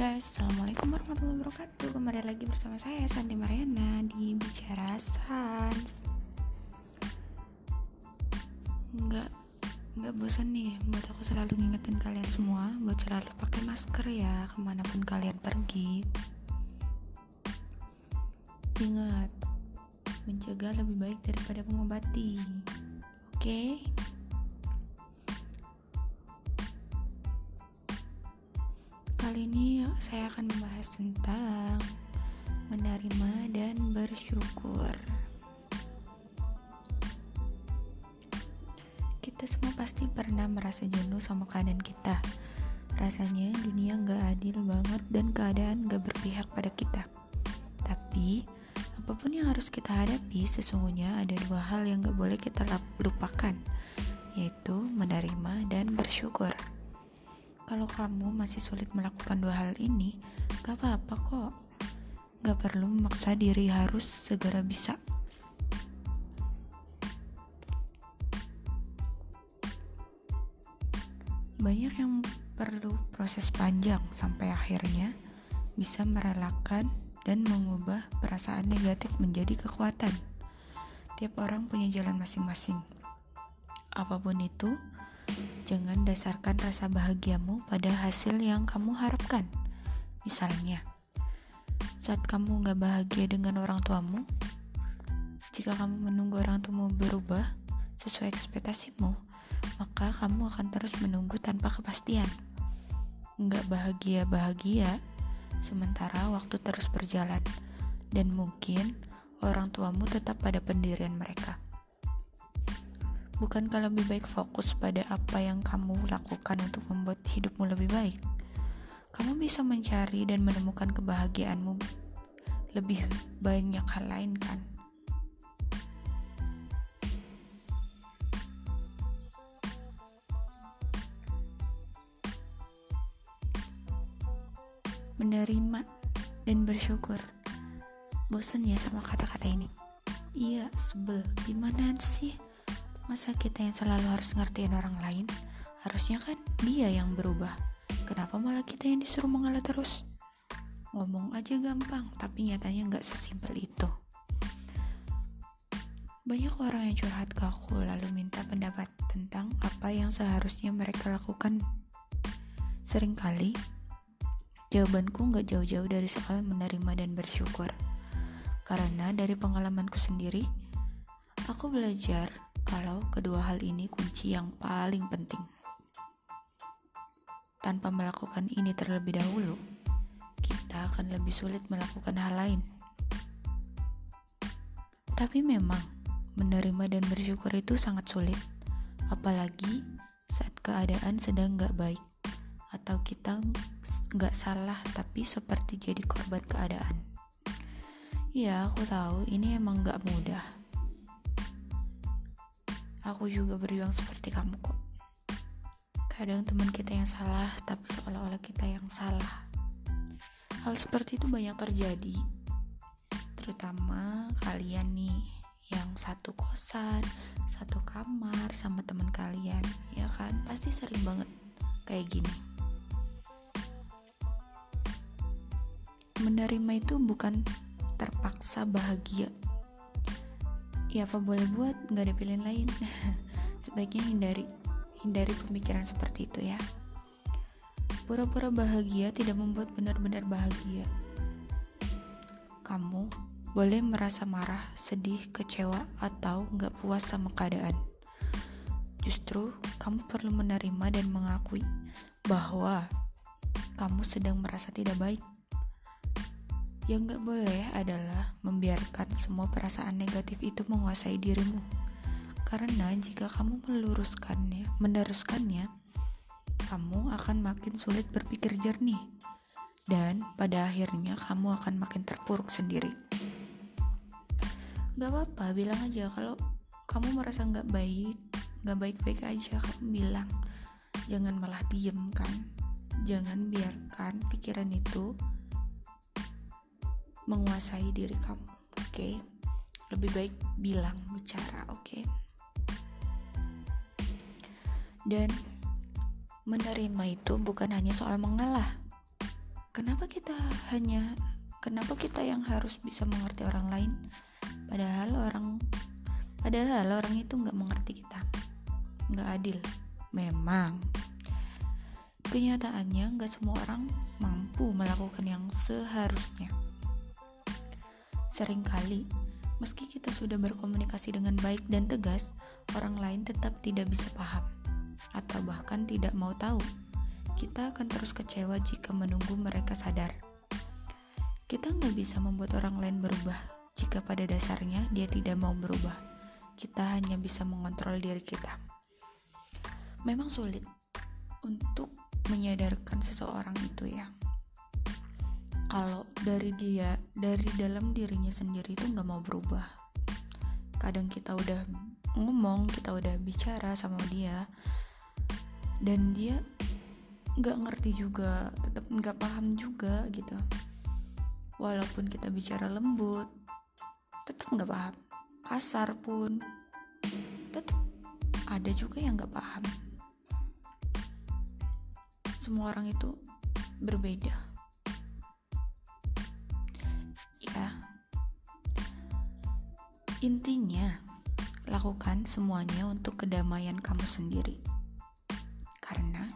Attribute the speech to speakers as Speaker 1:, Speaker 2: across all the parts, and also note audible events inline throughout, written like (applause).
Speaker 1: guys, Assalamualaikum warahmatullahi wabarakatuh Kembali lagi bersama saya Santi Mariana di Bicara Sans Nggak, nggak bosan nih buat aku selalu ngingetin kalian semua Buat selalu pakai masker ya ke mana pun kalian pergi Ingat, mencegah lebih baik daripada mengobati Oke? Okay? Kali ini saya akan membahas tentang menerima dan bersyukur. Kita semua pasti pernah merasa jenuh sama keadaan kita. Rasanya dunia gak adil banget dan keadaan gak berpihak pada kita. Tapi, apa pun yang harus kita hadapi, sesungguhnya ada dua hal yang gak boleh kita lupakan, yaitu menerima dan bersyukur. Kalau kamu masih sulit melakukan dua hal ini, gak apa-apa kok. Gak perlu memaksa diri harus segera bisa. Banyak yang perlu proses panjang sampai akhirnya bisa merelakan dan mengubah perasaan negatif menjadi kekuatan. Tiap orang punya jalan masing-masing. Apa pun itu, Jangan dasarkan rasa bahagiamu pada hasil yang kamu harapkan. Misalnya, saat kamu gak bahagia dengan orang tuamu, jika kamu menunggu orang tuamu berubah sesuai ekspektasimu, maka kamu akan terus menunggu tanpa kepastian. Gak bahagia-bahagia, sementara waktu terus berjalan, dan mungkin orang tuamu tetap pada pendirian mereka. Bukankah lebih baik fokus pada apa yang kamu lakukan untuk membuat hidupmu lebih baik? Kamu bisa mencari dan menemukan kebahagiaanmu lebih banyak hal lain kan? Menerima dan bersyukur. Bosan ya sama kata-kata ini? Iya, sebel. Gimana sih? Masa kita yang selalu harus ngertiin orang lain? Harusnya kan dia yang berubah. Kenapa malah kita yang disuruh mengalah terus? Ngomong aja gampang, tapi nyatanya nggak sesimpel itu. Banyak orang yang curhat ke aku lalu minta pendapat tentang apa yang seharusnya mereka lakukan. Seringkali, jawabanku nggak jauh-jauh dari soal menerima dan bersyukur. Karena dari pengalamanku sendiri, aku belajar kalau kedua hal ini kunci yang paling penting. Tanpa melakukan ini terlebih dahulu, kita akan lebih sulit melakukan hal lain. Tapi memang, menerima dan bersyukur itu sangat sulit, apalagi saat keadaan sedang gak baik, atau kita gak salah tapi seperti jadi korban keadaan. Ya, aku tahu ini emang gak mudah Aku juga berjuang seperti kamu kok. Kadang teman kita yang salah, tapi seolah-olah kita yang salah. Hal seperti itu banyak terjadi, terutama kalian nih yang satu kosan, satu kamar sama teman kalian, ya kan? Pasti sering banget kayak gini. Menerima itu bukan terpaksa bahagia, ya apa boleh buat nggak ada pilihan lain. (laughs) Sebaiknya hindari hindari pemikiran seperti itu ya. Pura-pura bahagia tidak membuat benar-benar bahagia. Kamu boleh merasa marah, sedih, kecewa, atau nggak puas sama keadaan. Justru kamu perlu menerima dan mengakui bahwa kamu sedang merasa tidak baik yang gak boleh adalah membiarkan semua perasaan negatif itu menguasai dirimu. Karena jika kamu meluruskannya, meneruskannya, kamu akan makin sulit berpikir jernih. Dan pada akhirnya kamu akan makin terpuruk sendiri. Gak apa-apa, bilang aja kalau kamu merasa gak baik, gak baik-baik aja, kamu bilang. Jangan malah diem kan. Jangan biarkan pikiran itu menguasai diri kamu oke? Okay? lebih baik bilang bicara oke? Okay? dan menerima itu bukan hanya soal mengalah. Kenapa kita hanya kenapa kita yang harus bisa mengerti orang lain padahal orang padahal orang itu nggak mengerti kita? Nggak adil. Memang. Kenyataannya nggak semua orang mampu melakukan yang seharusnya sering kali meski kita sudah berkomunikasi dengan baik dan tegas orang lain tetap tidak bisa paham atau bahkan tidak mau tahu kita akan terus kecewa jika menunggu mereka sadar kita nggak bisa membuat orang lain berubah jika pada dasarnya dia tidak mau berubah. Kita hanya bisa mengontrol diri kita. Memang sulit untuk menyadarkan seseorang itu ya. Kalau dari dia, dari dalam dirinya sendiri itu nggak mau berubah. Kadang kita udah ngomong, kita udah bicara sama dia, dan dia nggak ngerti juga, tetap nggak paham juga gitu. Walaupun kita bicara lembut tetap nggak paham. Kasar pun tetap ada juga yang nggak paham. Semua orang itu berbeda intinya lakukan semuanya untuk kedamaian kamu sendiri karena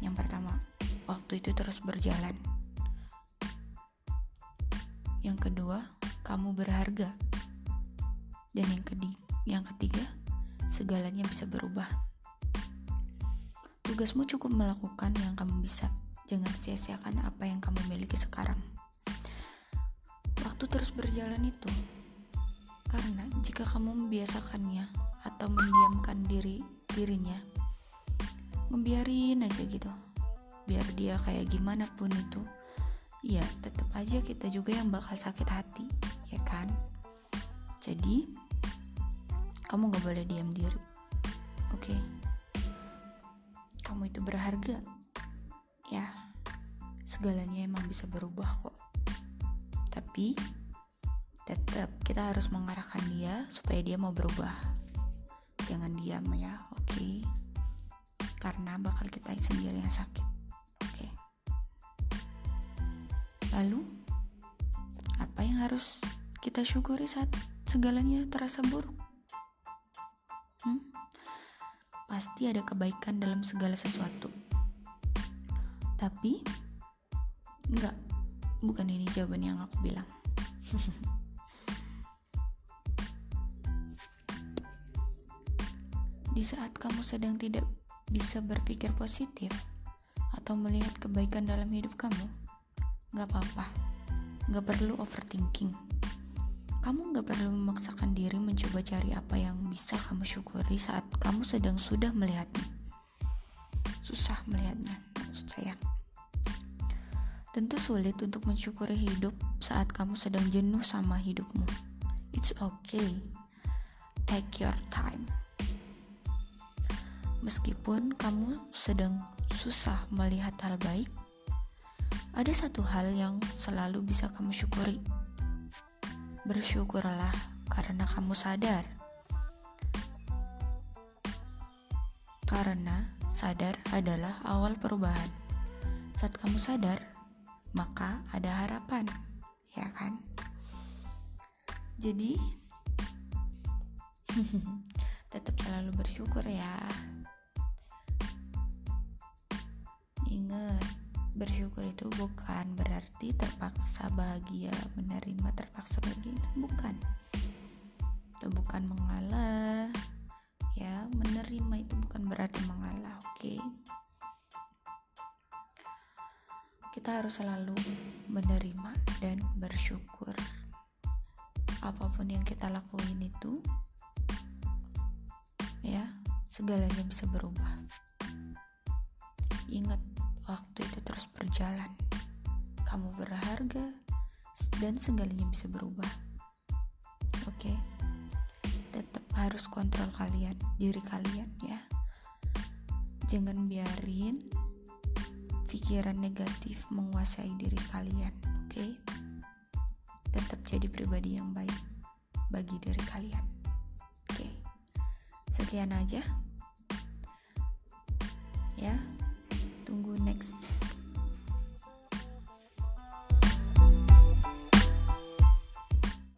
Speaker 1: yang pertama waktu itu terus berjalan yang kedua, kamu berharga. Dan yang ketiga, yang ketiga, segalanya bisa berubah. Tugasmu cukup melakukan yang kamu bisa. Jangan sia-siakan apa yang kamu miliki sekarang. Waktu terus berjalan itu karena jika kamu membiasakannya atau mendiamkan diri dirinya, ngebiarin aja gitu. Biar dia kayak gimana pun itu, ya tetap aja kita juga yang bakal sakit hati ya kan jadi kamu gak boleh diam diri oke okay? kamu itu berharga ya segalanya emang bisa berubah kok tapi tetap kita harus mengarahkan dia supaya dia mau berubah jangan diam ya oke okay? karena bakal kita sendiri yang sakit Lalu, apa yang harus kita syukuri saat segalanya terasa buruk? Hmm? Pasti ada kebaikan dalam segala sesuatu. Tapi, enggak, bukan ini jawaban yang aku bilang. (laughs) Di saat kamu sedang tidak bisa berpikir positif atau melihat kebaikan dalam hidup kamu, Gak apa-apa, gak perlu overthinking. Kamu gak perlu memaksakan diri mencoba cari apa yang bisa kamu syukuri saat kamu sedang sudah melihatnya. Susah melihatnya, maksud saya. Tentu sulit untuk mensyukuri hidup saat kamu sedang jenuh sama hidupmu. It's okay. Take your time. Meskipun kamu sedang susah melihat hal baik, ada satu hal yang selalu bisa kamu syukuri. Bersyukurlah karena kamu sadar. Karena sadar adalah awal perubahan. Saat kamu sadar, maka ada harapan, ya kan? Jadi, (laughs) tetap selalu bersyukur ya. Bersyukur itu bukan berarti terpaksa bahagia menerima terpaksa bahagia itu bukan. Itu bukan mengalah ya menerima itu bukan berarti mengalah oke? Okay? kita harus selalu menerima dan bersyukur. Apa pun yang kita lakuin itu ya segalanya bisa berubah. Ingat waktu itu terus berjalan. Kamu berharga dan segalanya bisa berubah. Oke. Okay? Tetap harus kontrol kalian, diri kalian ya. Jangan biarin pikiran negatif menguasai diri kalian, oke? Okay? Tetap jadi pribadi yang baik bagi diri kalian. Oke. Okay. Sekian aja. Ya tunggu next